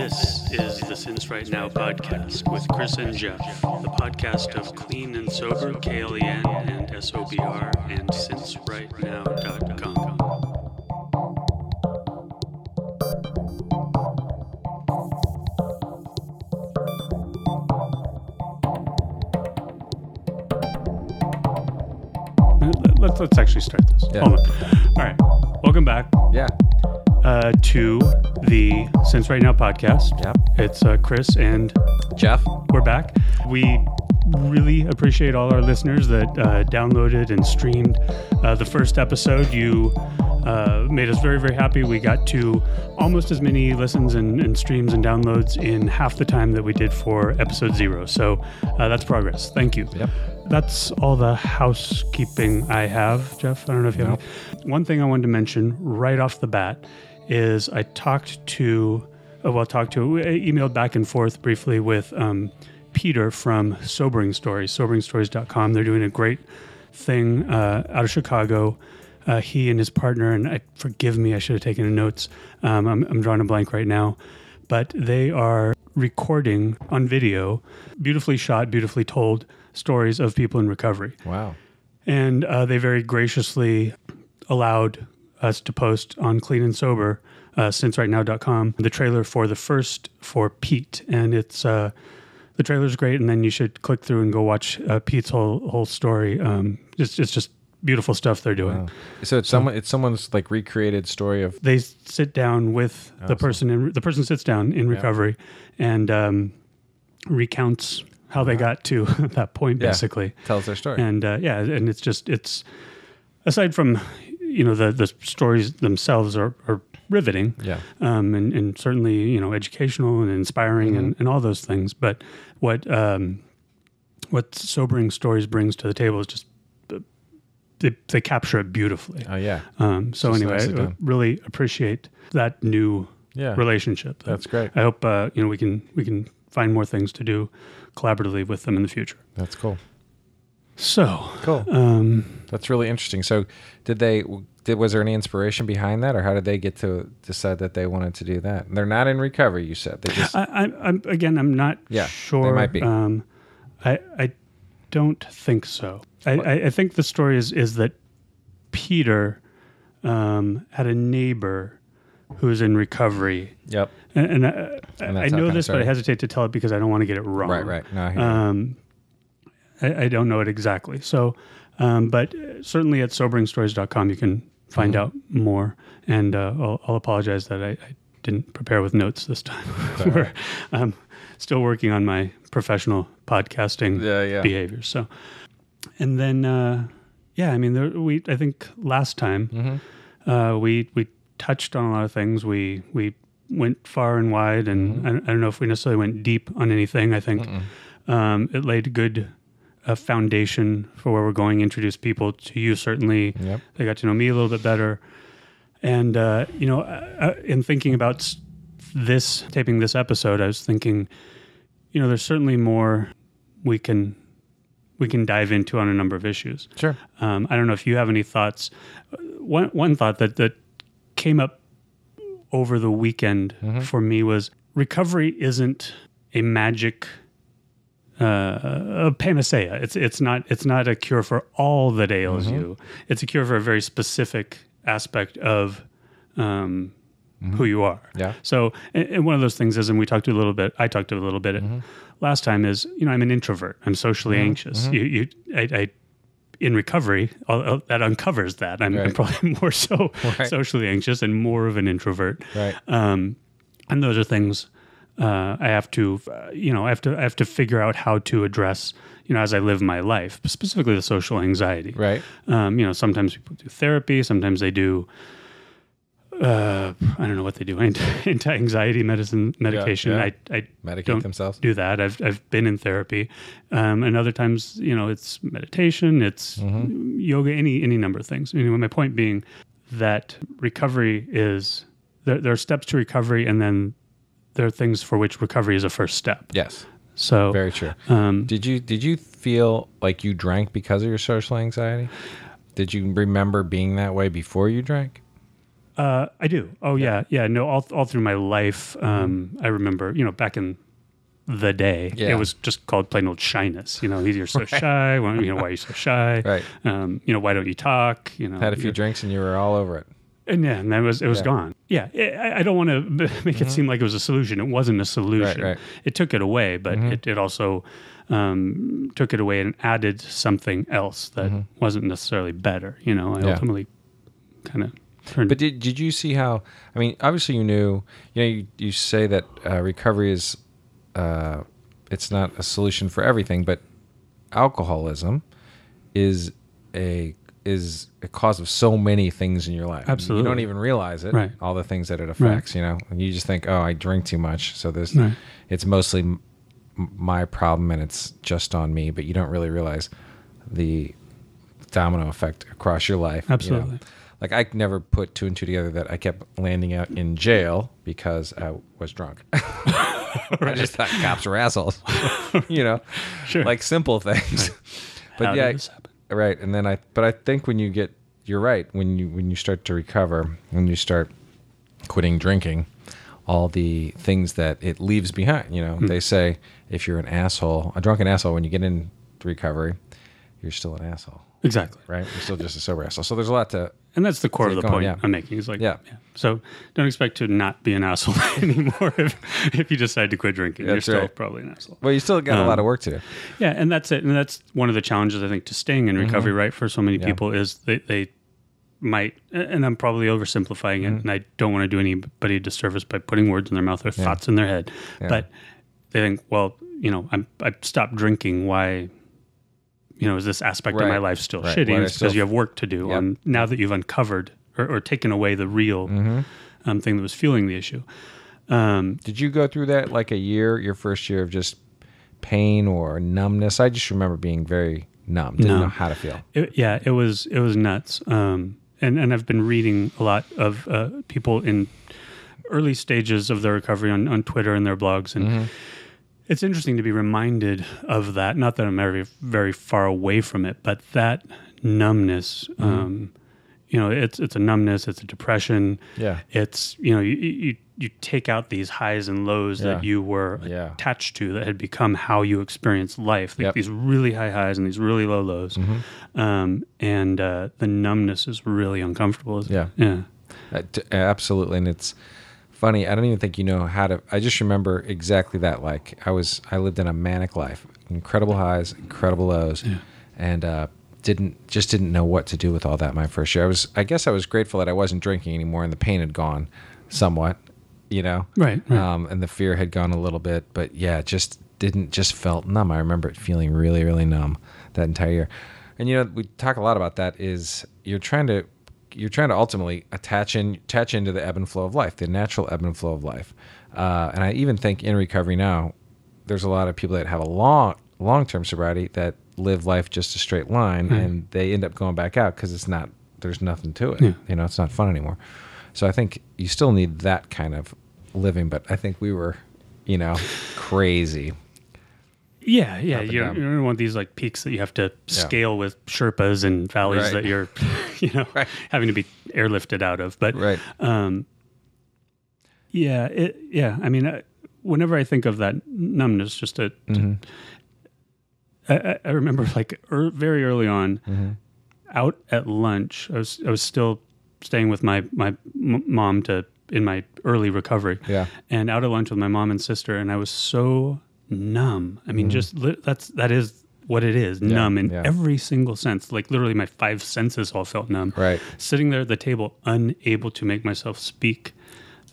This is the Since Right Now podcast with Chris and Jeff, the podcast of Clean and Sober, KLEN and SOBR, and SinceRightNow.com. Let's, let's actually start this. Yeah. Hold on. All right. Welcome back Yeah. uh, to the Since Right Now podcast. Yep. It's uh, Chris and Jeff. we're back. We really appreciate all our listeners that uh, downloaded and streamed uh, the first episode. You uh, made us very, very happy. We got to almost as many listens and, and streams and downloads in half the time that we did for episode zero. So uh, that's progress. Thank you. Yep. That's all the housekeeping I have, Jeff. I don't know if you have. any- One thing I wanted to mention right off the bat is I talked to, uh, well, talked to, I emailed back and forth briefly with um, Peter from Sobering Stories, soberingstories.com. They're doing a great thing uh, out of Chicago. Uh, he and his partner, and I, forgive me, I should have taken notes. Um, I'm, I'm drawing a blank right now, but they are recording on video, beautifully shot, beautifully told stories of people in recovery. Wow. And uh, they very graciously allowed us to post on Clean and Sober, uh, sincerightnow.com, the trailer for the first for Pete. And it's, uh, the trailer's great. And then you should click through and go watch uh, Pete's whole, whole story. Um, it's, it's just beautiful stuff they're doing. Wow. So it's someone. It's someone's like recreated story of. They sit down with the person, in, the person sits down in recovery and um, recounts how they got to that point, Yeah. basically. Tells their story. and uh, yeah, and it's just it's aside from you know the the stories themselves are, are riveting, Yeah. um, and and certainly you know educational and inspiring and, and all those things. But what um, what sobering stories brings to the table is just they, they capture it beautifully. Oh yeah. Um, so Just anyway, I really appreciate that new Yeah. relationship. That's great. I hope uh, you know we can we can find more things to do collaboratively with them in the future. That's cool. So Cool. um, That's really interesting. So, did they? Did was there any inspiration behind that, or how did they get to decide that they wanted to do that? They're not in recovery. You said they just. I, I, I'm again. I'm not Yeah, they sure. might be. Um, I I don't think so. I, I, I think the story is is that Peter um, had a neighbor who's in recovery, yep. and, and I, And I know this, but I hesitate to tell it because I don't want to get it wrong. Right. Right. No. I. Um, I, I don't know it exactly. So, um, but uh, certainly at soberingstories.com you can find Mm-hmm. out more. And uh, I'll, I'll apologize that I, I didn't prepare with notes this time. We're um, still working on my professional podcasting Yeah, yeah. behavior. So, and then uh, yeah, I mean, there, we I think last time Mm-hmm. uh, we we touched on a lot of things. We we went far and wide, and Mm-hmm. I, I don't know if we necessarily went deep on anything. I think um, it laid good uh, foundation for where we're going. Introduce people to you. Certainly, Yep. they got to know me a little bit better. And uh, you know, uh, uh, in thinking about this taping this episode, I was thinking, you know, there's certainly more we can we can dive into on a number of issues. Sure. Um, I don't know if you have any thoughts. Uh, One one thought that that came up over the weekend for me was recovery isn't a magic uh, a panacea. It's it's not it's not a cure for all that ails you. It's a cure for a very specific aspect of um, who you are. Yeah. So, and, and one of those things is, and we talked to a little bit. I talked to a little bit last time. Is you know I'm an introvert. I'm socially anxious. You you I. I in recovery, I'll- that uncovers that. I'm, I'm probably more so Right. socially anxious and more of an introvert. Right. Um, and those are things uh, I have to, uh, you know, I have to, I have to figure out how to address, you know, as I live my life, specifically the social anxiety. Right. Um, you know, sometimes people do therapy, sometimes they do. Uh, I don't know what they do. Anti- Anti-anxiety medicine, medication. yeah. I, I Medicate don't themselves. do that. I've I've been in therapy, um, and other times, you know, it's meditation, it's Mm-hmm. yoga, any any number of things. Anyway, my point being that recovery is there. There are steps to recovery, and then there are things for which recovery is a first step. Yes. So Very true. um, Did you did you feel like you drank because of your social anxiety? Did you remember being that way before you drank? Uh, I do. Oh yeah, yeah. No, all all through my life, um, I remember. You know, back in the day, Yeah. it was just called plain old shyness. You know, you're so shy. Why, you know, why are you so shy? Right. Um, you know, why don't you talk? You know, Had a few drinks and you were all over it. And yeah, and that was it was Yeah. gone. Yeah, I, I don't want to make it seem like it was a solution. It wasn't a solution. right. It took it away, but it, it also um, took it away and added something else that wasn't necessarily better. You know, I Yeah. ultimately kind of turned. But did, did you see how? I mean, obviously you knew. You know, you, you say that uh, recovery is, uh, it's not a solution for everything, but alcoholism is a is a cause of so many things in your life. Absolutely. you don't even realize it. Right. All the things that it affects. You know, and you just think, oh, I drink too much, so this, Right. it's mostly m- my problem and it's just on me. But you don't really realize the domino effect across your life. you know? Absolutely. Like I never put two and two together that I kept landing out in jail because I was drunk. I just thought cops were assholes. you know, Sure. like simple things. but How yeah, did this happen? Right. And then I, but I think when you get, you're right. When you when you start to recover, when you start quitting drinking, all the things that it leaves behind. You know, Hmm. they say if you're an asshole, a drunken asshole, when you get in recovery, you're still an asshole, Exactly. right? You're still just a sober asshole. So there's a lot to And that's the core of the going, point yeah. I'm making. Is like, Yeah. So don't expect to not be an asshole anymore if, if you decide to quit drinking. You're That's still probably an asshole. Well, you still got a lot Um, of work to do. Yeah, and that's it. And that's one of the challenges I think to staying in recovery, right? For so many Mm-hmm. Yeah. people is they, they might, and I'm probably oversimplifying it, Mm-hmm. and I don't want to do anybody a disservice by putting words in their mouth or thoughts in their head. Yeah. But they think, well, you know, I'm I stopped drinking. Why? You know, is this aspect of my life still Right. shitty? It's because you have work to do. Yep. And now that you've uncovered or, or taken away the real Mm-hmm. um, thing that was fueling the issue. Um, Did you go through that like a year, your first year of just pain or numbness? I just remember being very numb, didn't Numb. know how to feel. It, yeah, it was it was nuts. Um, and and I've been reading a lot of uh, people in early stages of their recovery on, on Twitter and their blogs, and it's interesting to be reminded of that. Not that I'm very very far away from it, but that numbness. Um, you know, it's it's a numbness. It's a depression. Yeah. It's you know you you, you take out these highs and lows Yeah. that you were Yeah. attached to that had become how you experience life. Like Yep. these really high highs and these really low lows. Mm-hmm. Um, and uh, the numbness is really uncomfortable. isn't it? Yeah. Yeah. Uh, t- absolutely, and it's funny. I don't even think you know how to. I just remember exactly that. Like I was, I lived in a manic life, incredible highs, incredible lows, and uh, didn't just didn't know what to do with all that. My first year, I was. I guess I was grateful that I wasn't drinking anymore, and the pain had gone, somewhat. You know, Right, right. Um, and the fear had gone a little bit, but yeah, just didn't just felt numb. I remember it feeling really, really numb that entire year. And you know, we talk a lot about that. Is you're trying to you're trying to ultimately attach in attach into the ebb and flow of life, the natural ebb and flow of life. Uh, and I even think in recovery now, there's a lot of people that have a long long term sobriety that live life just a straight line, and they end up going back out because it's not there's nothing to it. Yeah. You know, it's not fun anymore. So I think you still need that kind of living, but I think we were, you know, crazy. Yeah, yeah. You don't, you don't want these like peaks that you have to scale with Sherpas and valleys Right. that you're, you know, Right. having to be airlifted out of. But Right. um, yeah, it, yeah. I mean, I, whenever I think of that numbness, just to, to I, I- remember like er, very early on, out at lunch. I was I was still staying with my my m- mom to in my early recovery. Yeah. and out at lunch with my mom and sister, and I was so numb. I mean, just li- that's that is what it is, numb in yeah. every single sense. Like literally, my five senses all felt numb Right. sitting there at the table, unable to make myself speak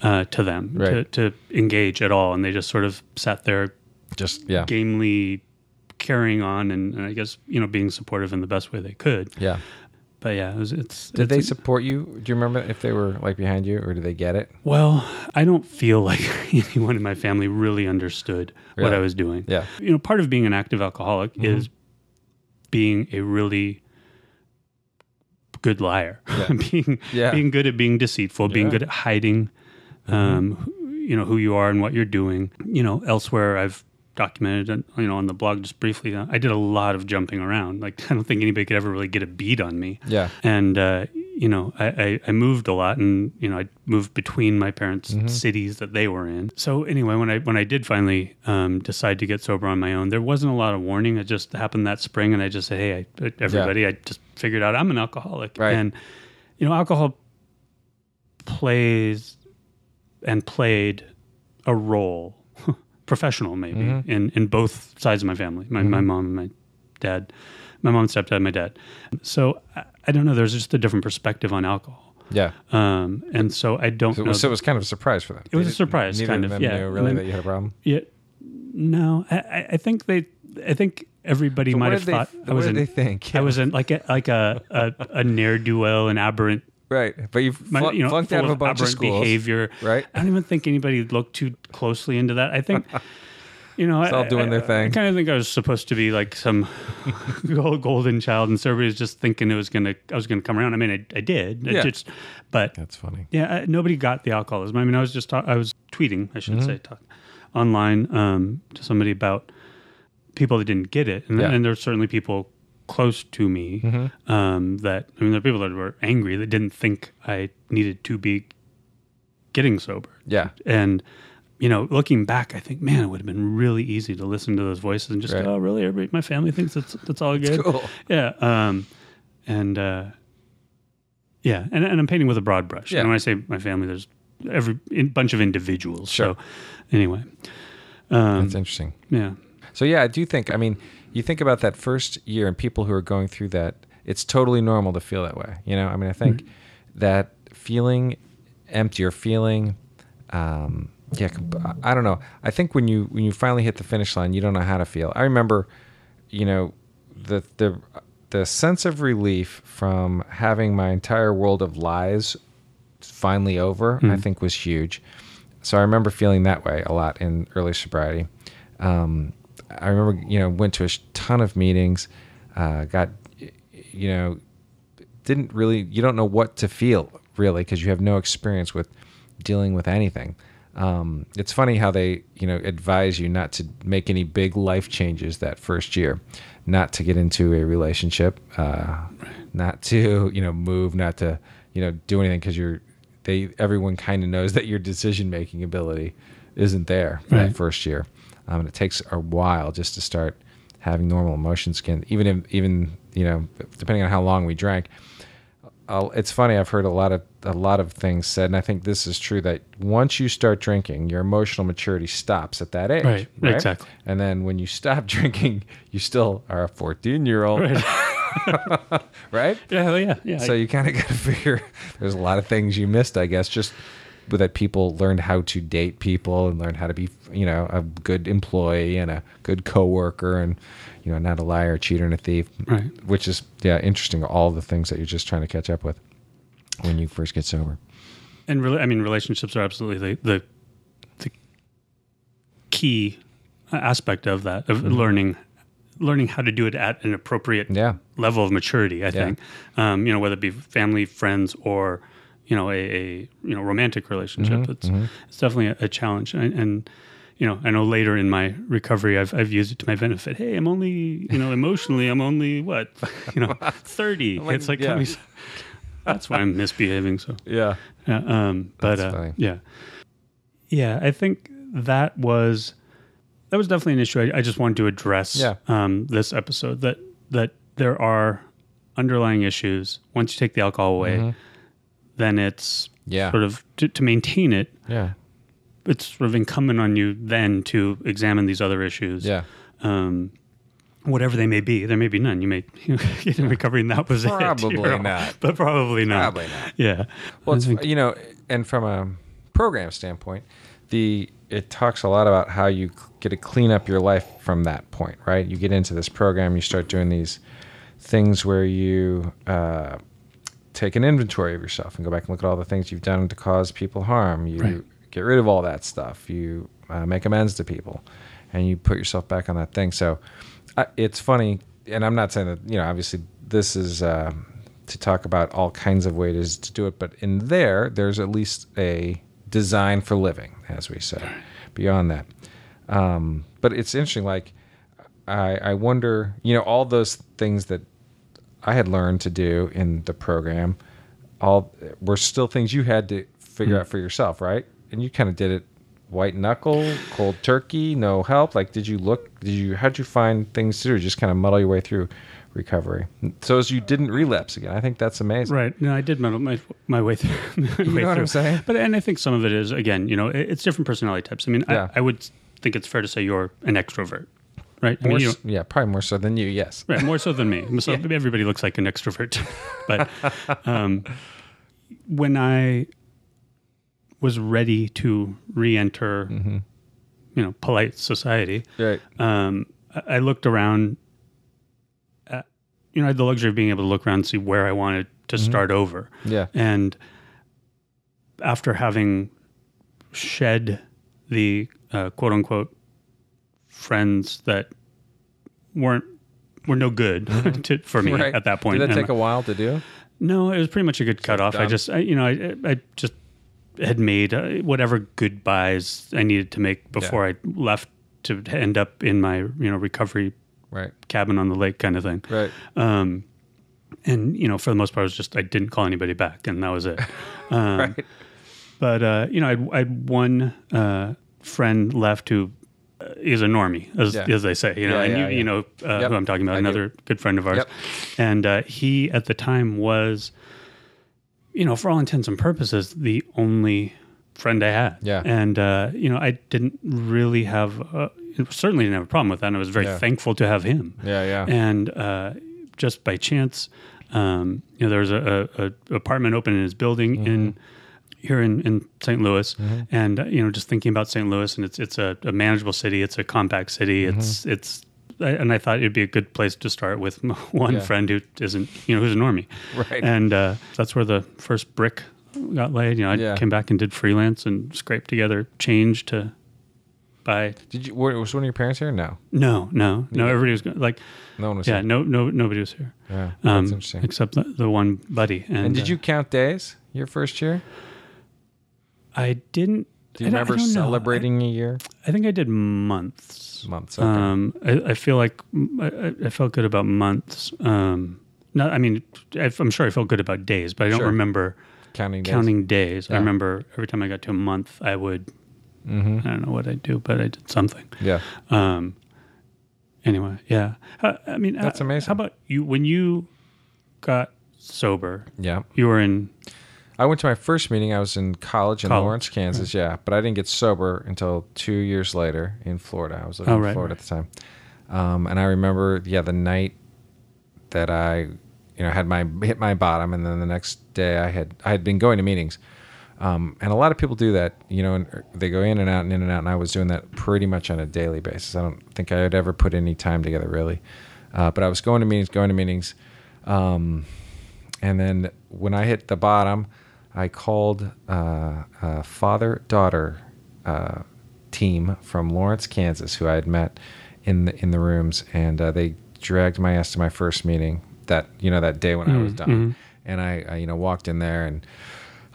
uh, to them, to, to engage at all. And they just sort of sat there Just yeah. gamely carrying on and, and I guess, you know, being supportive in the best way they could. Yeah. But yeah, it was, it's. Did they support you? Do you remember if they were like behind you or did they get it? Well, I don't feel like anyone in my family really understood what I was doing. Yeah. You know, part of being an active alcoholic is being a really good liar, being Yeah. being good at being deceitful, being Yeah. good at hiding, um, who- you know, who you are and what you're doing. You know, elsewhere I've documented, and you know, on the blog just briefly. I did a lot of jumping around. Like I don't think anybody could ever really get a beat on me. Yeah. And uh, you know, I, I, I moved a lot, and you know, I moved between my parents' cities that they were in. So anyway, when I when I did finally um, decide to get sober on my own, there wasn't a lot of warning. It just happened that spring, and I just said, "Hey, I, everybody, I just figured out I'm an alcoholic." Right. And you know, alcohol plays and played a role, professional maybe, in in both sides of my family. My my mom and my dad, my mom and stepdad, my dad. So I, I don't know. There's just a different perspective on alcohol. Yeah. Um, and so I don't So it, know. was, so it was kind of a surprise for them. It was They a surprise, kind of of, them yeah. And really that you had a problem. yeah, no, I- I, think they, I think everybody So might have thought they, I what was did an, they think? I was in like a like a a, a ne'er do well and aberrant, right, but you've flunk, you know, flunked full out of a bunch of schools. behavior. right? I don't even think anybody looked too closely into that. I think, you know, It's all I, doing their thing. I kind of think I was supposed to be like some golden child, and so everybody was just thinking it was gonna, I was gonna come around. I mean, I, I did, I Yeah. just, but That's funny. yeah, I, nobody got the alcoholism. I mean, I was just talk, I was tweeting, I Mm-hmm. should say, talk, online um, to somebody about people that didn't get it, and, Yeah. and there's certainly people close to me Mm-hmm. um, that I mean, there are people that were angry that didn't think I needed to be getting sober, Yeah. and you know, looking back, I think, man, it would have been really easy to listen to those voices and just Right. go, oh, really? Everybody, my family thinks that's that's all good. Cool. Yeah. Um, and uh, yeah, and, and I'm painting with a broad brush. Yeah. And when I say my family, there's every in, bunch of individuals. Sure. So anyway, um, That's interesting. yeah, So yeah, I do think. I mean, you think about that first year and people who are going through that. It's totally normal to feel that way. You know, I mean, I think that feeling empty or feeling, um, yeah, I don't know. I think when you when you finally hit the finish line, you don't know how to feel. I remember, you know, the the the sense of relief from having my entire world of lies finally over, I think was huge. So I remember feeling that way a lot in early sobriety. Um, I remember, you know, went to a ton of meetings, uh, got, you know, didn't really, you don't know what to feel really because you have no experience with dealing with anything. Um, it's funny how they, you know, advise you not to make any big life changes that first year, not to get into a relationship, uh, not to, you know, move, not to, you know, do anything because you're, they, everyone kind of knows that your decision making ability isn't there that first year. Um, and it takes a while just to start having normal emotions again. Even if, even you know, depending on how long we drank. I'll, it's funny. I've heard a lot of a lot of things said, and I think this is true. That once you start drinking, your emotional maturity stops at that age. Right, exactly. And then when you stop drinking, you still are a fourteen year old, right, right? yeah, yeah, yeah. So you kind of got to figure. There's a lot of things you missed, I guess, just that people learned how to date people and learn how to be, you know, a good employee and a good coworker and, you know, not a liar, cheater, and a thief. Right. Which is yeah, interesting. All the things that you're just trying to catch up with when you first get sober. and really, I mean, relationships are absolutely the the, the key aspect of that of learning learning how to do it at an appropriate Mm-hmm. Yeah. level of maturity. I think, um, you know, whether it be family, friends, or you know, a, a you know romantic relationship. Mm-hmm, It's it's definitely a, a challenge, and, and you know, I know later in my recovery, I've I've used it to my benefit. Hey, I'm only you know emotionally, I'm only what you know thirty. like, it's like yeah. me that's why I'm misbehaving. So Yeah. yeah, um, but uh, yeah, yeah. I think that was that was definitely an issue. I, I just wanted to address Yeah. um, this episode that that there are underlying issues. Once you take the alcohol away, then it's. Yeah. sort of to, to maintain it. Yeah. It's sort of incumbent on you then to examine these other issues. Yeah. Um, whatever they may be, there may be none. You may get in recovery, and that was it. Probably You know? not. but probably not. Probably not. Yeah. Well, it's, you know, and from a program standpoint, the it talks a lot about how you get to clean up your life from that point, right? You get into this program, you start doing these things where you uh, take an inventory of yourself and go back and look at all the things you've done to cause people harm. You Right. get rid of all that stuff. You uh, make amends to people, and you put yourself back on that thing. So uh, it's funny, and I'm not saying that you know. Obviously, this is uh, to talk about all kinds of ways to do it, but in there, there's at least a design for living, as we say. Beyond that, um, but it's interesting. Like I, I wonder, you know, all those things that I had learned to do in the program all were still things you had to figure hmm. out for yourself, right? And you kind of did it white knuckle, cold turkey, no help. Like, did you look? Did you? How'd you find things to do? Just kind of muddle your way through recovery, so as you didn't relapse again. I think that's amazing. Right. No, I did muddle my my way through. my You way know what I'm saying? But and I think some of it is again, you know, it- it's different personality types. I mean, Yeah. I, I would think it's fair to say you're an extrovert, right? I More mean, you yeah, probably more so than you. Yes. Right, more so than me. So everybody looks like an extrovert. but um, when I was ready to re-enter, you know, polite society, Right. um, I I looked around. At, you know, I had the luxury of being able to look around and see where I wanted to start over. Yeah. And after having shed the uh, quote unquote friends that weren't were no good to, for me Right. at that point. Did that And- take a while to do? no, it was pretty much a good cutoff. I just, I, you know, I, I just had made uh, whatever goodbyes I needed to make before I left to end up in my, you know, recovery Right. cabin on the lake kind of thing. Right. Um, and you know, for the most part, it was just I didn't call anybody back, and that was it. Um, Right. But uh, you know, I'd, I'd one uh, friend left who is a normie, as, Yeah. as they say. You know, Yeah, and you, you know uh, Yep, who I'm talking about. I do. another good friend of ours, Yep. and uh, he at the time was, you know, for all intents and purposes, the only friend I had. Yeah. and uh, you know, I didn't really have. Uh, certainly didn't have a problem with that. And I was very Yeah. thankful to have him Yeah. Yeah. and uh, just by chance, um, you know, there was a, a, a apartment open in his building Mm-hmm. in here in, in St. Louis, and uh, you know, just thinking about St. Louis, and it's it's a, a manageable city, it's a compact city, Mm-hmm. it's it's. And I thought it'd be a good place to start with one Yeah. friend who isn't, you know, who's a normie, Right. And uh, that's where the first brick got laid. You know, I Yeah. came back and did freelance and scraped together change to buy. Did you? were- Was one of your parents here? No. No, no, no. Everybody was like, No one was yeah, here. no, no, nobody was here. Yeah. um, That's interesting. except the, the one buddy. And, And did uh, you count days your first year? I didn't. Do you I don't- I remember celebrating a year? I, I think I did months. Months. Okay. Um, I, I feel like I, I- I felt good about months. Um, not, I mean, I, I'm sure I felt good about days, but I don't Sure. remember counting days. counting days. I remember every time I got to a month, I would. hmm I don't know what I'd do, but I did something. Yeah. Um, anyway, yeah. Uh, I mean, That's uh, amazing. How about you? When you got sober, Yeah. you were in I went to my first meeting. I was in college in College, Lawrence, Kansas. Yeah, but I didn't get sober until two years later in Florida. I was living Oh, in Florida right. at the time, um, and I remember, yeah, the night that I, you know, had my hit my bottom, and then the next day I had I had been going to meetings, um, and a lot of people do that. You know, and they go in and out and in and out, and I was doing that pretty much on a daily basis. I don't think I had ever put any time together really, uh, but I was going to meetings, going to meetings. Um, and then when I hit the bottom, I called uh, a father daughter uh, team from Lawrence, Kansas, who I had met in the in the rooms, and uh, they dragged my ass to my first meeting that you know that day when I was done, and I, I you know walked in there and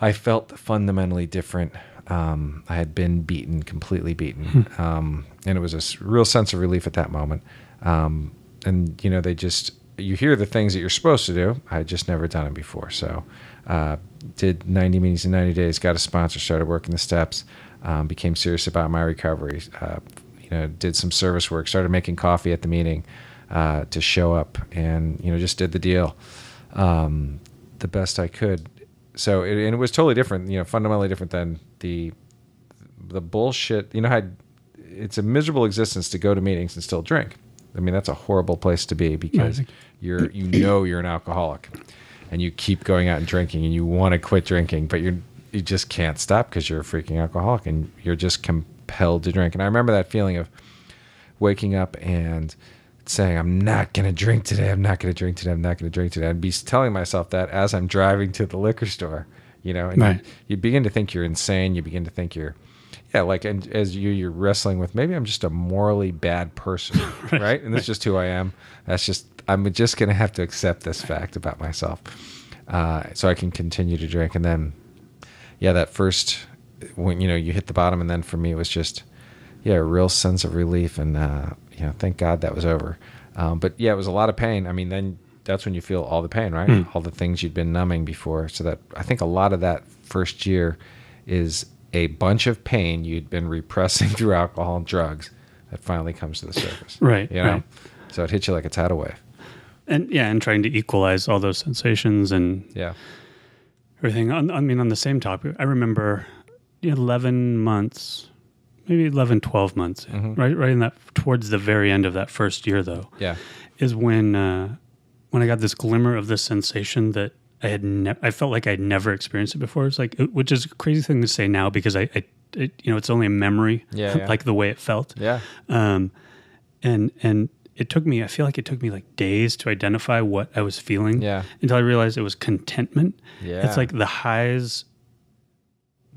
I felt fundamentally different. Um, I had been beaten, completely beaten, um, and it was a real sense of relief at that moment. Um, and you know, they just you hear the things that you're supposed to do. I had just never done it before, so uh, did 90 meetings in 90 days. Got a sponsor, started working the steps, um, became serious about my recovery. Uh, you know, did some service work, started making coffee at the meeting uh, to show up, and you know, just did the deal um, the best I could. So it, and it was totally different, you know, fundamentally different than the the bullshit. You know, how it's a miserable existence to go to meetings and still drink. I mean, that's a horrible place to be because. You're you know you're an alcoholic, and you keep going out and drinking, and you want to quit drinking, but you're you just can't stop because you're a freaking alcoholic, and you're just compelled to drink. And I remember that feeling of waking up and saying, I'm not going to drink today. I'm not going to drink today. I'm not going to drink today. I'd be telling myself that as I'm driving to the liquor store, you know, and Right. you, you begin to think you're insane. You begin to think you're, yeah, like, and as you, you're wrestling with, maybe I'm just a morally bad person, right? And that's just who I am. That's just, I'm just going to have to accept this fact about myself. Uh, so I can continue to drink. And then, yeah, that first, when, you know, you hit the bottom. And then for me, it was just, yeah, a real sense of relief, and uh, you know, thank God that was over. Um, but yeah, it was a lot of pain. I mean, then that's when you feel all the pain, right? Mm. All the things you'd been numbing before. So that I think a lot of that first year is a bunch of pain you'd been repressing through alcohol and drugs that finally comes to the surface. Right, You know? right. So it hits you like a tidal wave. and yeah, and trying to equalize all those sensations and Yeah. everything. On, I mean, on the same topic, I remember 11 months, maybe 11, 12 months, right, right in that, towards the very end of that first year, though, Yeah. is when, uh, when I got this glimmer of this sensation that I had never, I felt like I'd never experienced it before. It's like, which is a crazy thing to say now because I, I it, you know, it's only a memory, Yeah, yeah. like the way it felt. Yeah. Um, and, and, it took me, I feel like it took me like days to identify what I was feeling Yeah. until I realized it was contentment. Yeah. Mm-hmm. It's like the highs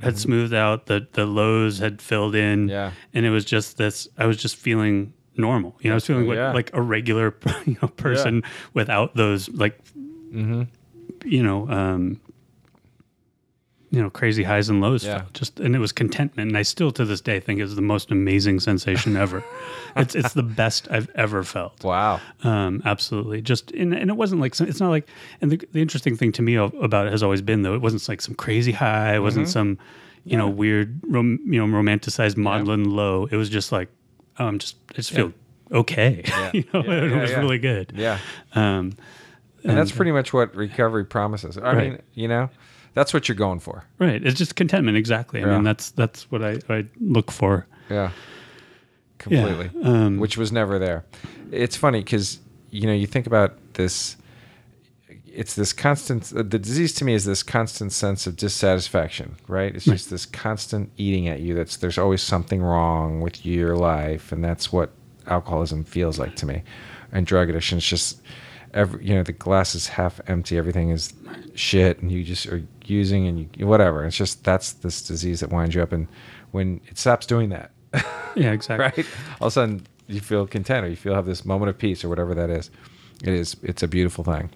had smoothed out, the the lows had filled in, Yeah. and it was just this. I was just feeling normal. You know, I was feeling like, yeah. like a regular you know, person without those like Mm-hmm. You know um, you know crazy highs and lows. Yeah. Just and it was contentment, and I still to this day think it's the most amazing sensation ever. it's it's the best I've ever felt. Wow. Um, absolutely. Just and, and it wasn't like some, it's not like and the, the interesting thing to me about it has always been though it wasn't like some crazy high. It wasn't Mm-hmm. some you know weird rom, you know romanticized maudlin low. It was just like I'm just I just feel okay. you know, Yeah, it yeah, was yeah. really good. Yeah. Um, And that's pretty much what recovery promises. I Right. mean, you know, that's what you're going for. right. It's just contentment. Exactly. I Yeah. mean that's that's what I, I look for. Yeah. Completely. Um, Which was never there. It's funny because, you know, you think about this, it's this constant, uh, the disease to me is this constant sense of dissatisfaction, right? It's just this constant eating at you. That's, there's always something wrong with your life. And that's what alcoholism feels like to me. And drug addiction is just, every, you know, the glass is half empty. Everything is shit. And you just are using and you, whatever. It's just, that's this disease that winds you up. And when it stops doing that, Yeah. Exactly. right? All of a sudden, you feel content, or you feel have this moment of peace, or whatever that is. It is. It's a beautiful thing.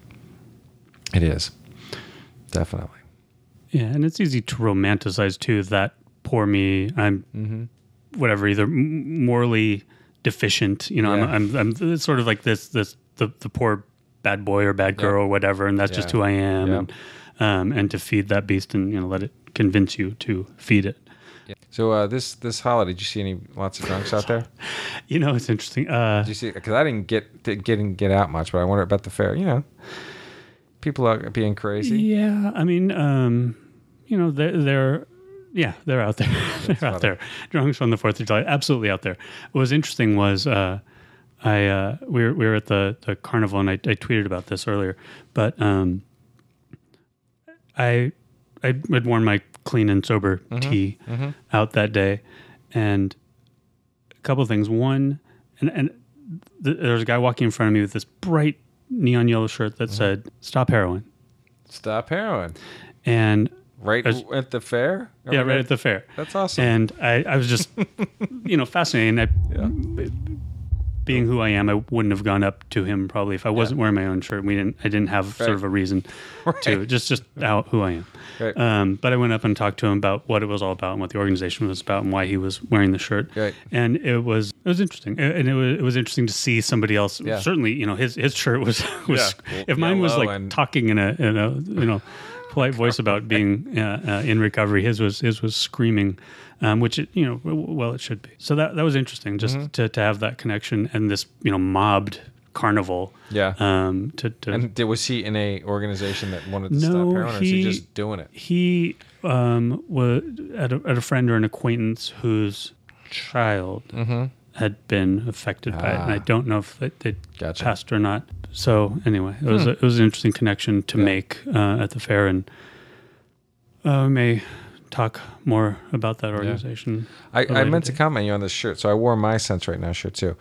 It is, definitely. Yeah, and it's easy to romanticize too that poor me. I'm Mm-hmm. whatever, either morally deficient. You know, Yeah. I'm, I'm, I'm it's sort of like this, this the the poor bad boy or bad girl or whatever, and that's just who I am. And um, and to feed that beast and you know let it convince you to feed it. So uh, this this holiday, did you see any lots of drunks out there? You know, it's interesting. Uh, Did you see? Because I didn't get didn't get get out much, but I wonder about the fair. You know, people are being crazy. Yeah, I mean, um, you know, they're, they're yeah, they're out there. they're out funny. there. Drunks on the Fourth of July, absolutely out there. What was interesting was uh, I uh, we were we were at the the carnival, and I, I tweeted about this earlier, but um, I I had worn my clean and sober tee out that day, and a couple of things. One, and and th- there was a guy walking in front of me with this bright neon yellow shirt that said "Stop heroin." Stop heroin. and Right As- at the fair. yeah, right at the fair. That's awesome. And I, I was just, you know, fascinated. And I, being who I am, I wouldn't have gone up to him probably if I wasn't wearing my own shirt. We didn't. I didn't have sort of a reason to just just out who I am. Right. Um, but I went up and talked to him about what it was all about and what the organization was about and why he was wearing the shirt. Right. And it was it was interesting, and it was it was interesting to see somebody else. Yeah. Certainly, you know, his his shirt was was. Yeah. If mine was like and- talking in a in a you know polite voice about being uh, uh, in recovery, his was his was screaming, um, which it, you know well it should be. So that that was interesting just Mm-hmm. to to have that connection and this you know mobbed carnival. Yeah. Um. To, to and did, was he in a organization that wanted to No, stop heroin, or is he he- just doing it? he um was at a, at a friend or an acquaintance whose child had been affected by it, and I Mm-hmm. Ah. don't know if they, they Gotcha. passed or not. So anyway, it was a, it was an interesting connection to Yeah. make uh, at the fair, and uh, may talk more about that organization. I later meant to comment you on this shirt, so I wore my Since Right Now shirt too.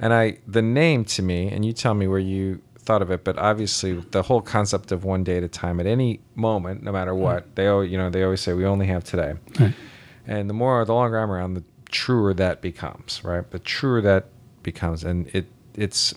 and I the name to me, and you tell me where you thought of it, but obviously the whole concept of one day at a time, at any moment, no matter what, they always, you know they always say we only have today. Right. And the more, the longer I'm around, the truer that becomes, right? The truer that becomes, and it it's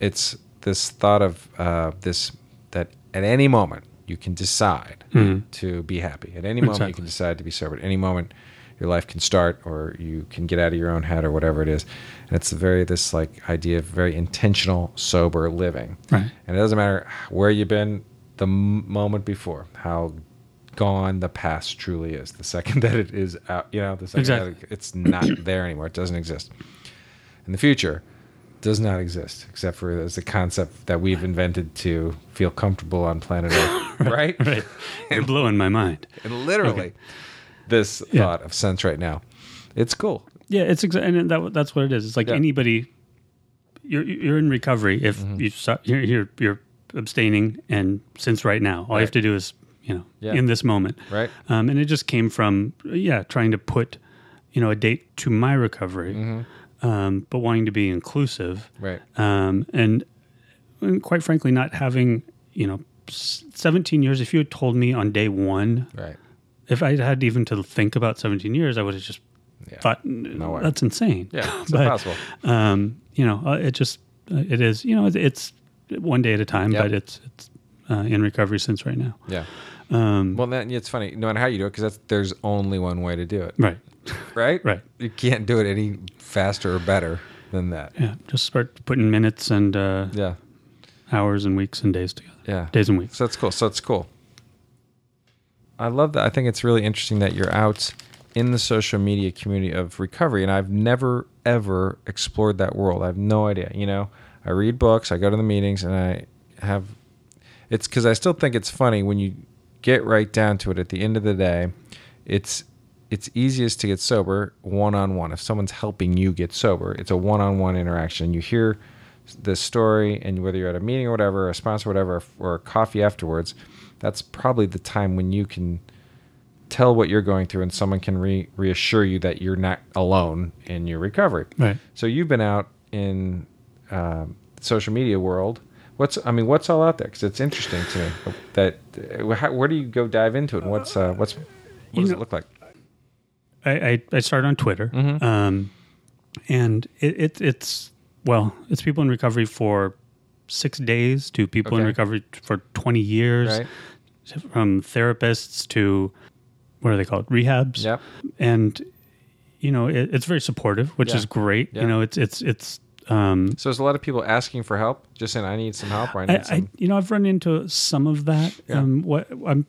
it's this thought of uh, this that at any moment you can decide Mm-hmm. to be happy. At any moment you can decide to be sober. At any moment your life can start or you can get out of your own head or whatever it is. And it's very this like idea of very intentional, sober living. Right. And it doesn't matter where you've been the m- moment before, how gone the past truly is. The second that it is out, you know, the second Exactly. that it- it's not there anymore. It doesn't exist. In the future does not exist except for as a concept that we've invented to feel comfortable on planet Earth, right? Right. You're blowing my mind. And literally, this Yeah. thought of since right now, it's cool. Yeah, it's exa- and that, that's what it is. It's like Yeah. anybody. You're you're in recovery if Mm-hmm. you stop, you're, you're you're abstaining, and since right now, all you have to do is you know Yeah. in this moment, Right. Um, and it just came from yeah, trying to put you know a date to my recovery, um, but wanting to be inclusive. Right. um, and, and quite frankly, not having you know 17 years. If you had told me on day one, Right. if I had even to think about 17 years, I would have just Yeah. thought way. that's insane. Yeah. It's But, impossible. Um, you know, uh, it just uh, it is. You know, it's, it's one day at a time, but it's it's uh, in recovery since right now. Yeah. Um, Well, then it's funny. No matter how you do it, because that's there's only one way to do it, right. right? Right. You can't do it any faster or better than that. Yeah. Just start putting minutes and uh, Yeah. hours and weeks and days together. Yeah. Days and weeks. So that's cool. So it's cool. I love that. I think it's really interesting that you're out in the social media community of recovery, and I've never ever explored that world. I have no idea. You know, I read books, I go to the meetings, and I have. It's because I still think it's funny when you get right down to it. At the end of the day, it's it's easiest to get sober one on one. If someone's helping you get sober, it's a one on one interaction. You hear the story, and whether you're at a meeting or whatever, or a sponsor, or whatever, or a coffee afterwards, that's probably the time when you can tell what you're going through, and someone can re- reassure you that you're not alone in your recovery. Right. So you've been out in um, social media world. What's I mean, what's all out there? Because it's interesting to me that uh, how, where do you go dive into it? And what's uh, what's what You does know- it look like? I, I, I started on Twitter, Mm-hmm. um, and it, it it's well, it's people in recovery for six days to people in recovery for twenty years, Right. from therapists to what are they called rehabs, Yep. and you know it, it's very supportive, which Yeah. is great. Yeah. You know, it's it's it's. Um, So there's a lot of people asking for help, just saying I need some help. Or I need I, I some. you know I've run into some of that. Yeah. Um, what I'm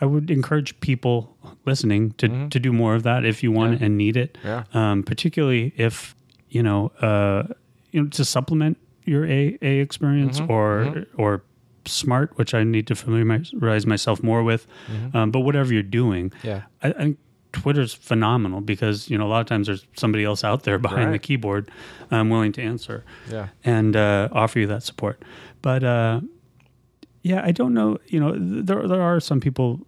I would encourage people listening to to do more of that if you want Mm-hmm. Yeah. and need it. Yeah. Um, particularly if you know uh, you know to supplement your A A experience Mm-hmm. or or smart, which I need to familiarize myself more with. Um, but whatever you're doing, Mm-hmm. Yeah. I, I think Twitter's phenomenal because you know a lot of times there's somebody else out there behind the Right. keyboard, um, willing to answer Yeah. and uh, offer you that support. But uh, yeah, I don't know. You know, th- there there are some people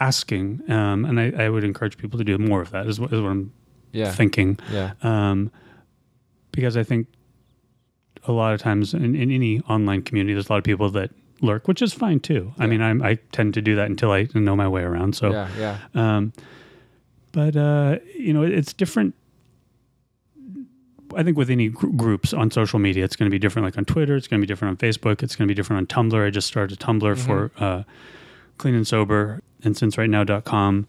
asking, um, and I, I would encourage people to do more of that. Is what, is what I'm Yeah. thinking, Yeah. um, because I think a lot of times in, in any online community, there's a lot of people that lurk, which is fine too. I mean, I'm, I tend to do that until I know my way around. So Yeah. Yeah. um, but uh, you know, it's different. I think with any gr- groups on social media, it's going to be different. Like on Twitter, it's going to be different on Facebook. It's going to be different on Tumblr. I just started a Tumblr for uh, Clean and Sober and SinceRightNow.com,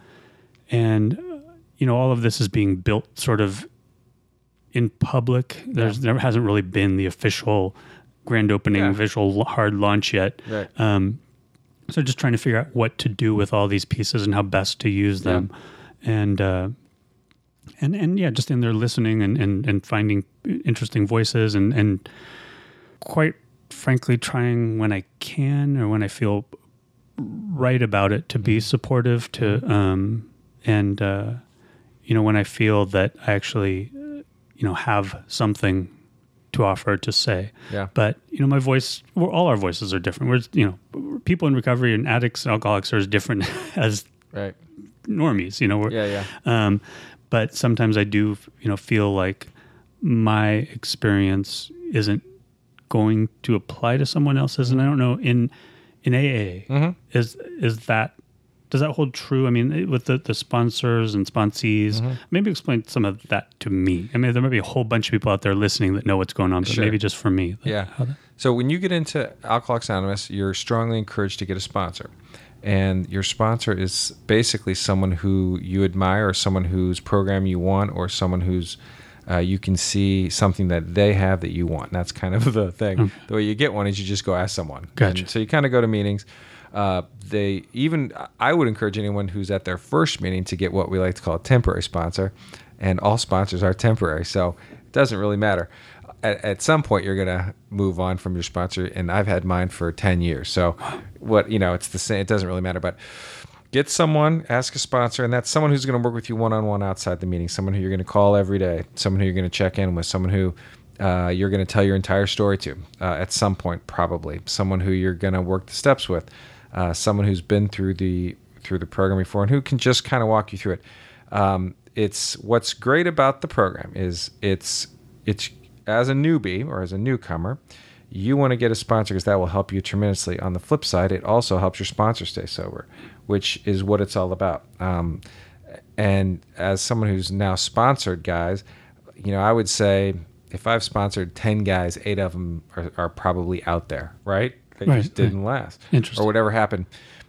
and uh, you know, all of this is being built sort of in public. There's there hasn't really been the official grand opening, Yeah. visual hard launch yet. Right. Um, so just trying to figure out what to do with all these pieces and how best to use them, and uh, and and yeah, just in there listening and and, and finding interesting voices and and quite frankly trying when I can or when I feel right about it to be supportive to um, and uh, you know when I feel that I actually you know have something to offer to say Yeah. but you know my voice we're, all our voices are different we're you know people in recovery and addicts and alcoholics are as different as Right. Normies you know we're, Yeah. Yeah. um, but sometimes I do, you know, feel like my experience isn't going to apply to someone else's, and I don't know in in AA Mhm. is is that does that hold true? I mean, with the, the sponsors and sponsees, Mm-hmm. maybe explain some of that to me. I mean, there might be a whole bunch of people out there listening that know what's going on, but Sure. maybe just for me. Yeah. that- So when you get into Alcoholics Anonymous, you're strongly encouraged to get a sponsor. And your sponsor is basically someone who you admire, or someone whose program you want, or someone who's uh, you can see something that they have that you want. And that's kind of the thing. The way you get one is you just go ask someone. Gotcha. And so you kind of go to meetings. Uh, they even I would encourage anyone who's at their first meeting to get what we like to call a temporary sponsor, and all sponsors are temporary, so it doesn't really matter. At, at some point, you're gonna move on from your sponsor, and I've had mine for ten years. So, what you know, it's the same. It doesn't really matter, but get someone, ask a sponsor, and that's someone who's going to work with you one on one outside the meeting. Someone who you're going to call every day. Someone who you're going to check in with. Someone who uh, you're going to tell your entire story to uh, at some point, probably. Someone who you're going to work the steps with. Uh, someone who's been through the through the program before and who can just kind of walk you through it. Um, it's what's great about the program is it's it's as a newbie or as a newcomer, you want to get a sponsor because that will help you tremendously. On the flip side, it also helps your sponsor stay sober, which is what it's all about. Um, and as someone who's now sponsored guys, you know, I would say if I've sponsored 10 guys, eight of them are, are probably out there, right? They Right, just didn't last. Interesting. Or whatever happened.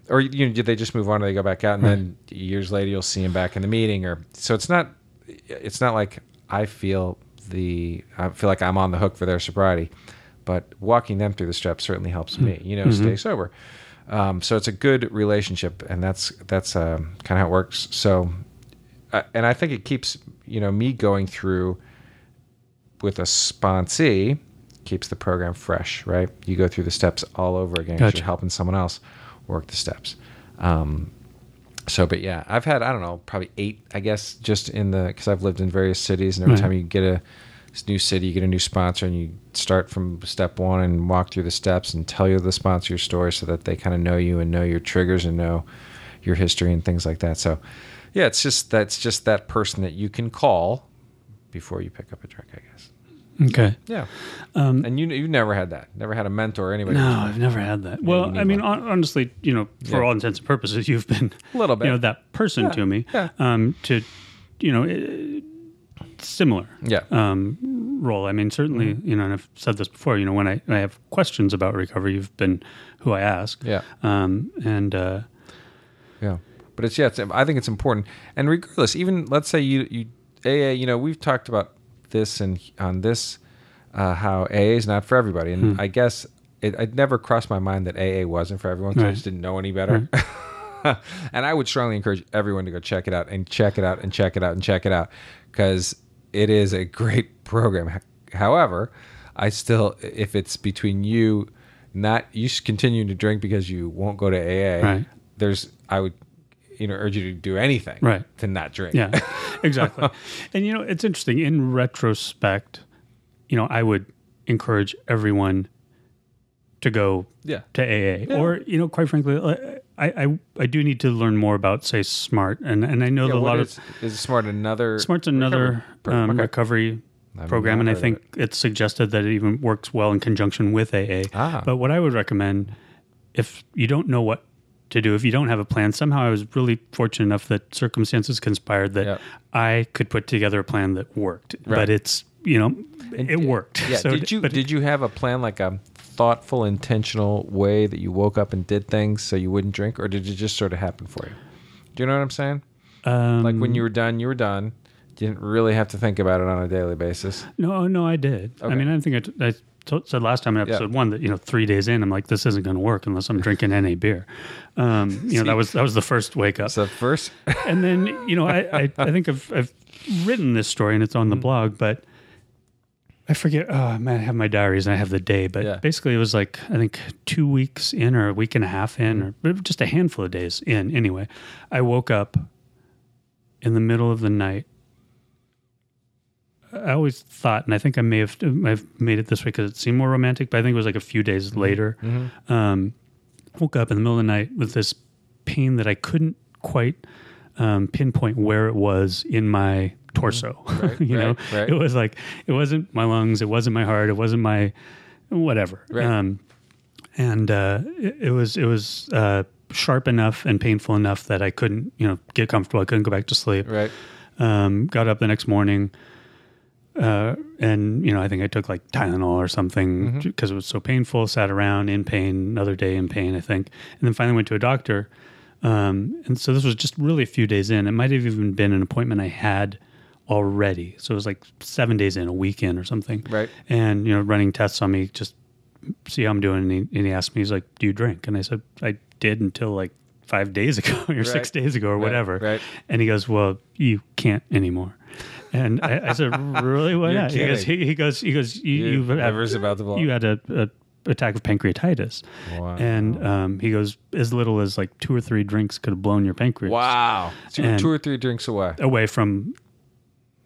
Or, you know, did they just move on or they go back out and then years later you'll see them back in the meeting or, so it's not, it's not like I feel the, I feel like I'm on the hook for their sobriety, but walking them through the steps certainly helps me, you know, stay sober. Um, so it's a good relationship and that's, that's um, kind of how it works. So, uh, and I think it keeps, you know, me going through with a sponsee keeps the program fresh, right? You go through the steps all over again. Gotcha. you're helping someone else work the steps. Um, so, but yeah, I've had, I don't know, probably eight, I guess, just in the, because I've lived in various cities, and every Right. time you get a new city, you get a new sponsor, and you start from step one and walk through the steps and tell you the sponsor your story so that they kind of know you and know your triggers and know your history and things like that. So, yeah, it's just that's just that person that you can call before you pick up a drink, I guess. Okay. Yeah. Um, And you—you've never had that. Never had a mentor or anybody. No, I've never had that. Well, I mean, one. honestly, you know, for Yeah. all intents and purposes, you've been A little bit. you know, that person Yeah, to me. yeah. Um, to, you know, eh, similar. Yeah. Um, role. I mean, certainly, Mm-hmm. you know, and I've said this before. You know, when I, I have questions about recovery, you've been who I ask. Yeah. Um, and uh, Yeah. But it's yeah, it's, I think it's important. And regardless, even let's say you you AA, you know, we've talked about this and on this uh, how AA is not for everybody, Hmm. and I guess it, it never crossed my mind that AA wasn't for everyone. 'cause I just didn't know any better. and I would strongly encourage everyone to go check it out and check it out and check it out and check it out because it is a great program. However, I still, if it's between you, not you s- continuing to drink because you won't go to AA, Right. there's I would you know urge you to do anything Right. to not drink. yeah, exactly. and you know, it's interesting. In retrospect, you know, I would encourage everyone to go yeah. to AA, or you know, quite frankly, I, I I do need to learn more about say Smart, and and I know Yeah, that a lot is, of is smart another Smart's another pro- um, okay. recovery program, and I think it's suggested that it even works well in conjunction with AA. Ah. But what I would recommend, if you don't know what to do, if you don't have a plan, somehow I was really fortunate enough that circumstances conspired that Yep. I could put together a plan that worked. Right. But it's you know, it worked. Yeah. So, did you did you have a plan like a thoughtful, intentional way that you woke up and did things so you wouldn't drink, or did it just sort of happen for you? Do you know what I'm saying? um, Like when you were done, you were done. You didn't really have to think about it on a daily basis. No, no, I did. I mean, I think I, t- I t- said last time in episode one that you know three days in, I'm like, this isn't going to work unless I'm drinking NA beer. Um, you know, that was that was the first wake up. So first, and then you know, I I, I think I've I've written this story and it's on the Mm-hmm. blog, but I forget. Oh man, I have my diaries and I have the day, but Yeah. basically it was like I think two weeks in or a week and a half in, Mm-hmm. or just a handful of days in. Anyway, I woke up in the middle of the night. I always thought, and I think I may have I've made it this way because it seemed more romantic, but I think it was like a few days Mm-hmm. later. Um, woke up in the middle of the night with this pain that I couldn't quite um, pinpoint where it was in my torso. Right, you know, right, right. it was like it wasn't my lungs, it wasn't my heart, it wasn't my whatever. Right. Um, and uh, it, it was it was uh, sharp enough and painful enough that I couldn't you know get comfortable. I couldn't go back to sleep. right? Um, got up the next morning. Uh, and you know, I think I took like Tylenol or something because it was so painful. Sat around in pain, another day in pain, I think, and then finally went to a doctor. Um, and so this was just really a few days in. It might have even been an appointment I had already. So it was like seven days in, a weekend or something. Right. And you know, running tests on me, just see how I'm doing. And he, and he asked me, he's like, "Do you drink?" And I said, "I did until like five days ago or six days ago or Right, whatever." right. And he goes, "Well, you can't anymore." And I, I said, "Really? Why You're not?" He goes, he, he goes, he goes, you, you've liver's about to blow. you had a, a attack of pancreatitis, Wow. and um, he goes, as little as like two or three drinks could have blown your pancreas Wow. So two or three drinks away. away from."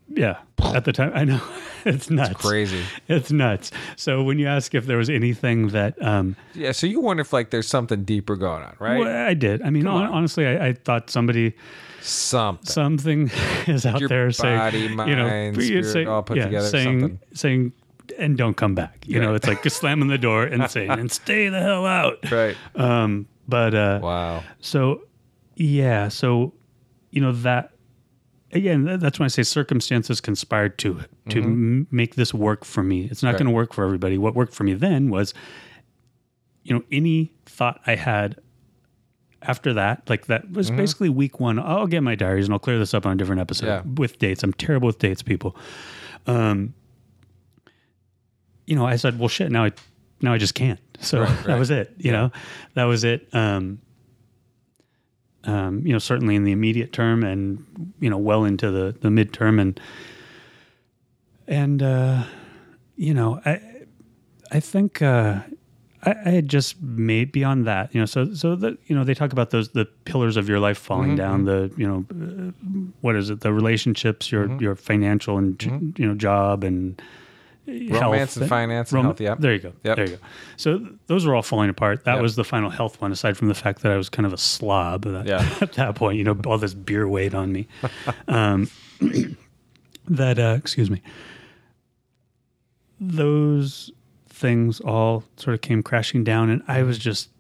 Yeah, at the time, I know it's nuts. Crazy. It's nuts. So when you ask if there was anything that um, Yeah. So you wonder if like there's something deeper going on, right? well, I did. I mean, on. honestly, I, I thought somebody Something. something is out Your there saying, body, you know, mind, you spirit all put together, saying, something. saying, and don't come back. You know, it's like just slamming the door and saying, and stay the hell out. right. Um, but uh, Wow. so yeah, so you know that again. That's when I say circumstances conspired to to m- make this work for me. It's not Mm-hmm. Right. going to work for everybody. What worked for me then was, you know, any thought I had after that, like that was Mm-hmm. basically week one. I'll get my diaries and I'll clear this up on a different episode Yeah. with dates. I'm terrible with dates, people. Um, you know, I said, well, shit. Now I, now I just can't. So Right, that was it. You know, that was it. Um, um, you know, certainly in the immediate term, and you know, well into the the midterm, and and uh, you know, I I think uh, I, I had just made beyond that. You know, so so that you know, they talk about those the pillars of your life falling Mm-hmm, down. The you know, uh, what is it? The relationships, your Mm-hmm. your financial and you know job and Romance health and finance and health, yep. There you go. Yep. There you go. So those were all falling apart. That Yep. was the final health one, aside from the fact that I was kind of a slob at, Yeah. at that point. You know, all this beer weighed on me. um, that uh, excuse me. Those things all sort of came crashing down, and I was mm-hmm. just.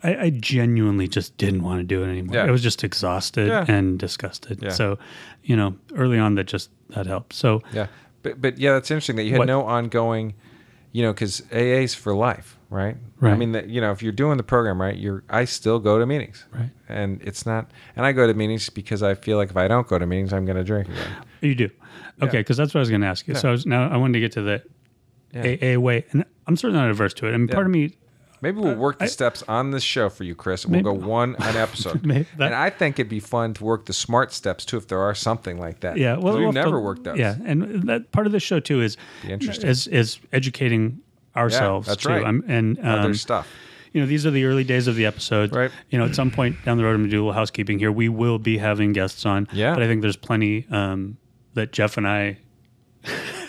I, I genuinely just didn't want to do it anymore. Yeah. I was just exhausted Yeah. and disgusted. Yeah. So, you know, early on that just that helped. So Yeah. But but yeah, that's interesting that you had What- no ongoing, you know, because AA's for life, right? I mean, that you know, if you're doing the program right, you're I still go to meetings, Right. And it's not, and I go to meetings because I feel like if I don't go to meetings, I'm going to drink again. You do. Okay, because that's what I was going to ask you. So I was, now I wanted to get to the Yeah. AA way, and I'm certainly not averse to it. I mean, part of me, Maybe we'll work the steps on this show for you, Chris. We'll go one an episode. That- and I think it'd be fun to work the smart steps too, if there are something like that. Yeah, well, we've we'll never to- worked those. Yeah, and that part of the show too is interesting. is is educating ourselves that's too. right. I'm- and um, Other stuff. you know, these are the early days of the episode. Right. You know, at some point down the road, I'm going to do a little housekeeping here. We will be having guests on. Yeah. But I think there's plenty um, that Jeff and I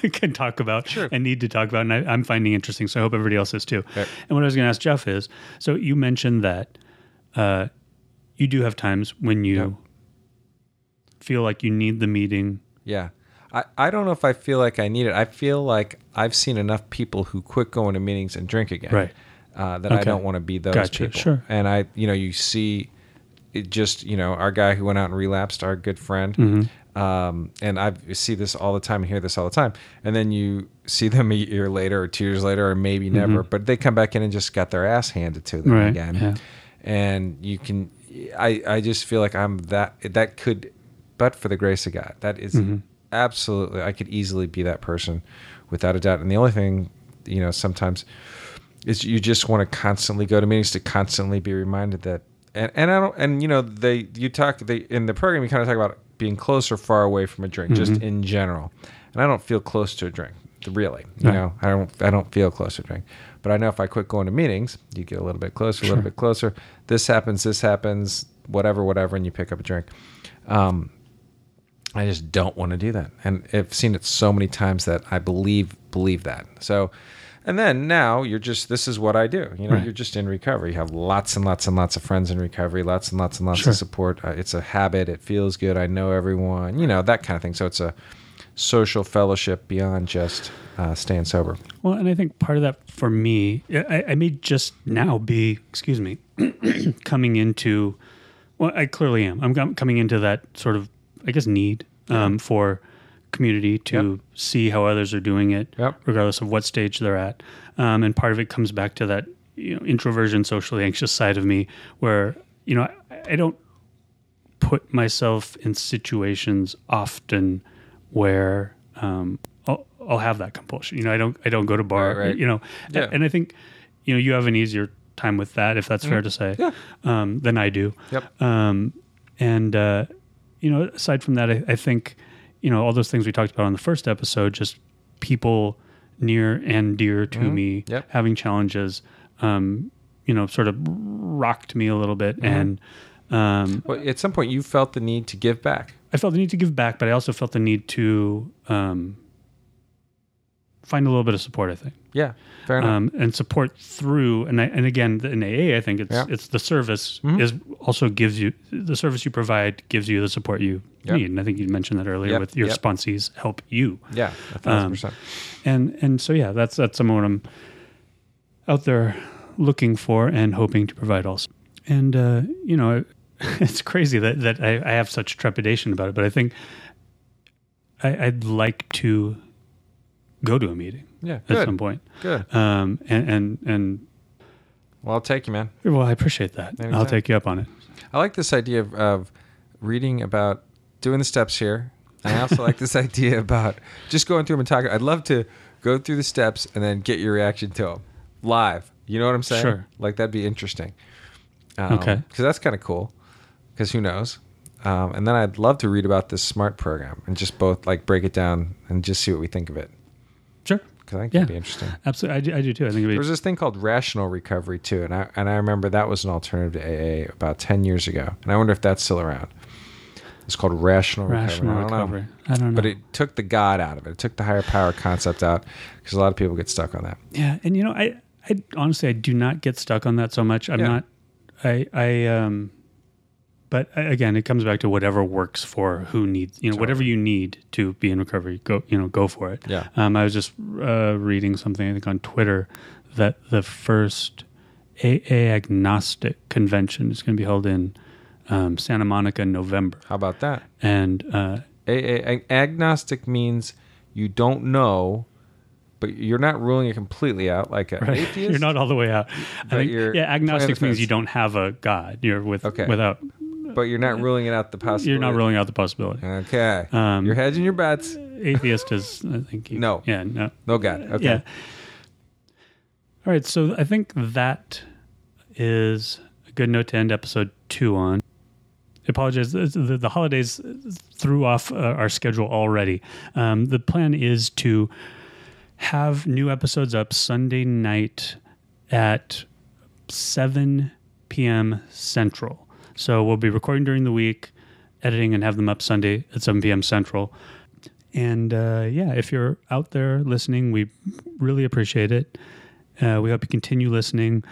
can talk about Sure. and need to talk about, and I, I'm finding interesting. So I hope everybody else is too. Right. And what I was going to ask Jeff is, so you mentioned that uh, you do have times when you Yep. feel like you need the meeting. Yeah. I, I don't know if I feel like I need it. I feel like I've seen enough people who quit going to meetings and drink again. Right. Uh, that I don't want to be those Gotcha. people. Sure. And I, you know, you see it just, you know, our guy who went out and relapsed, our good friend. Mm-hmm. Um, and I see this all the time and hear this all the time. And then you see them a year later or two years later or maybe never, but they come back in and just got their ass handed to them Mm-hmm. Right, again. yeah. And you can, I, I just feel like I'm that, that could, but for the grace of God, that is Mm-hmm. absolutely, I could easily be that person without a doubt. And the only thing, you know, sometimes is you just want to constantly go to meetings to constantly be reminded that, and, and I don't, and you know, they, you talk, they, in the program, you kind of talk about being close or far away from a drink, just Mm-hmm. in general. And I don't feel close to a drink, really. You Right. know, I don't, I don't feel close to a drink. But I know if I quit going to meetings, you get a little bit closer, a little bit closer. This happens, this happens, whatever, whatever, and you pick up a drink. Um, I just don't want to do that. And I've seen it so many times that I believe believe that. So and then now you're just this is what I do. You know, Right. you're just in recovery. You have lots and lots and lots of friends in recovery, lots and lots and lots Sure. of support. Uh, it's a habit. It feels good. I know everyone. You know that kind of thing. So it's a social fellowship beyond just uh, staying sober. Well, and I think part of that for me, I, I may just now be, excuse me, coming into, well, I clearly am. I'm coming into that sort of, I guess, need um, for community to Yep. see how others are doing it, Yep. regardless of what stage they're at. Um, and part of it comes back to that you know, introversion, socially anxious side of me, where you know I, I don't put myself in situations often where um, I'll, I'll have that compulsion. You know, I don't I don't go to bar. Right, right. You know, Yeah. and I think you know you have an easier time with that if that's fair to say. Yeah. Um, than I do. Yep. Um, and uh, you know, aside from that, I, I think you know all those things we talked about on the first episode, just people near and dear to me Yep. having challenges, um, you know, sort of rocked me a little bit, and um, Well, at some point, you felt the need to give back. I felt the need to give back, but I also felt the need to um, find a little bit of support. I think. Yeah, fair enough. um, and support through and I, and again in AA I think it's Yeah. Mm-hmm. it's the service is also gives you the service you provide gives you the support you Yep. need and I think you mentioned that earlier Yep, with your yep. sponsees help you yeah, a thousand um, percent. and and so yeah that's that's some of I'm out there looking for and hoping to provide also and uh, you know it's crazy that that I, I have such trepidation about it but I think I, I'd like to go to a meeting Yeah, at good, some point good. um, and and and Well, I'll take you, man. Well, I appreciate that. Anytime. I'll take you up on it. I like this idea of, of reading about doing the steps here. I also like this idea about just going through them and talking. I'd love to go through the steps and then get your reaction to them live. You know what I'm saying? Sure. Like that'd be interesting. Um, Okay. Because that's kind of cool. Because who knows? Um, and then I'd love to read about this SMART program and just both like break it down and just see what we think of it. Because I think Yeah. it'd be interesting. Absolutely. I do, I do too. I think it'd There be, was this thing called rational recovery too, and I and I remember that was an alternative to AA about ten years ago, and I wonder if that's still around. It's called rational, rational recovery. I don't know. recovery. I don't know. But it took the God out of it. It took the higher power concept out because a lot of people get stuck on that. yeah. And you know, I, I honestly, I do not get stuck on that so much. I'm Yeah. not, I, I, um, but again, it comes back to whatever works for who needs, you know, whatever you need to be in recovery, go, you know, go for it. Yeah. Um, I was just uh, reading something, I think on Twitter that the first AA agnostic convention is going to be held in um, Santa Monica in November. How about that? And, uh, AA agnostic means you don't know, but you're not ruling it completely out, like an atheist. You're not all the way out. I think, yeah, agnostic means you don't have a God. You're with Okay. without. But you're not ruling it out the possibility. You're not ruling out the possibility. Okay. Um, you're hedging your bets. Atheist is, I think. You, No. Yeah. No. No God. Okay. Yeah. All right. So I think that is a good note to end episode two on. I apologize. The, the, holidays threw off uh, our schedule already. Um, the plan is to have new episodes up Sunday night at 7 p.m. Central. So we'll be recording during the week, editing, and have them up Sunday at 7 p.m. Central. And uh, yeah, if you're out there listening, we really appreciate it. Uh, we hope you continue listening.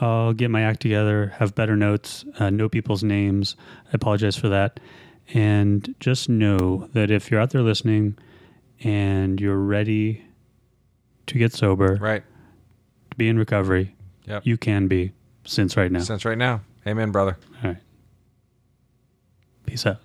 I'll get my act together, have better notes, uh, know people's names. I apologize for that. And just know that if you're out there listening and you're ready to get sober, Right. to be in recovery, Yep. you can be since right now. Since right now. Amen, brother. All right. Peace out.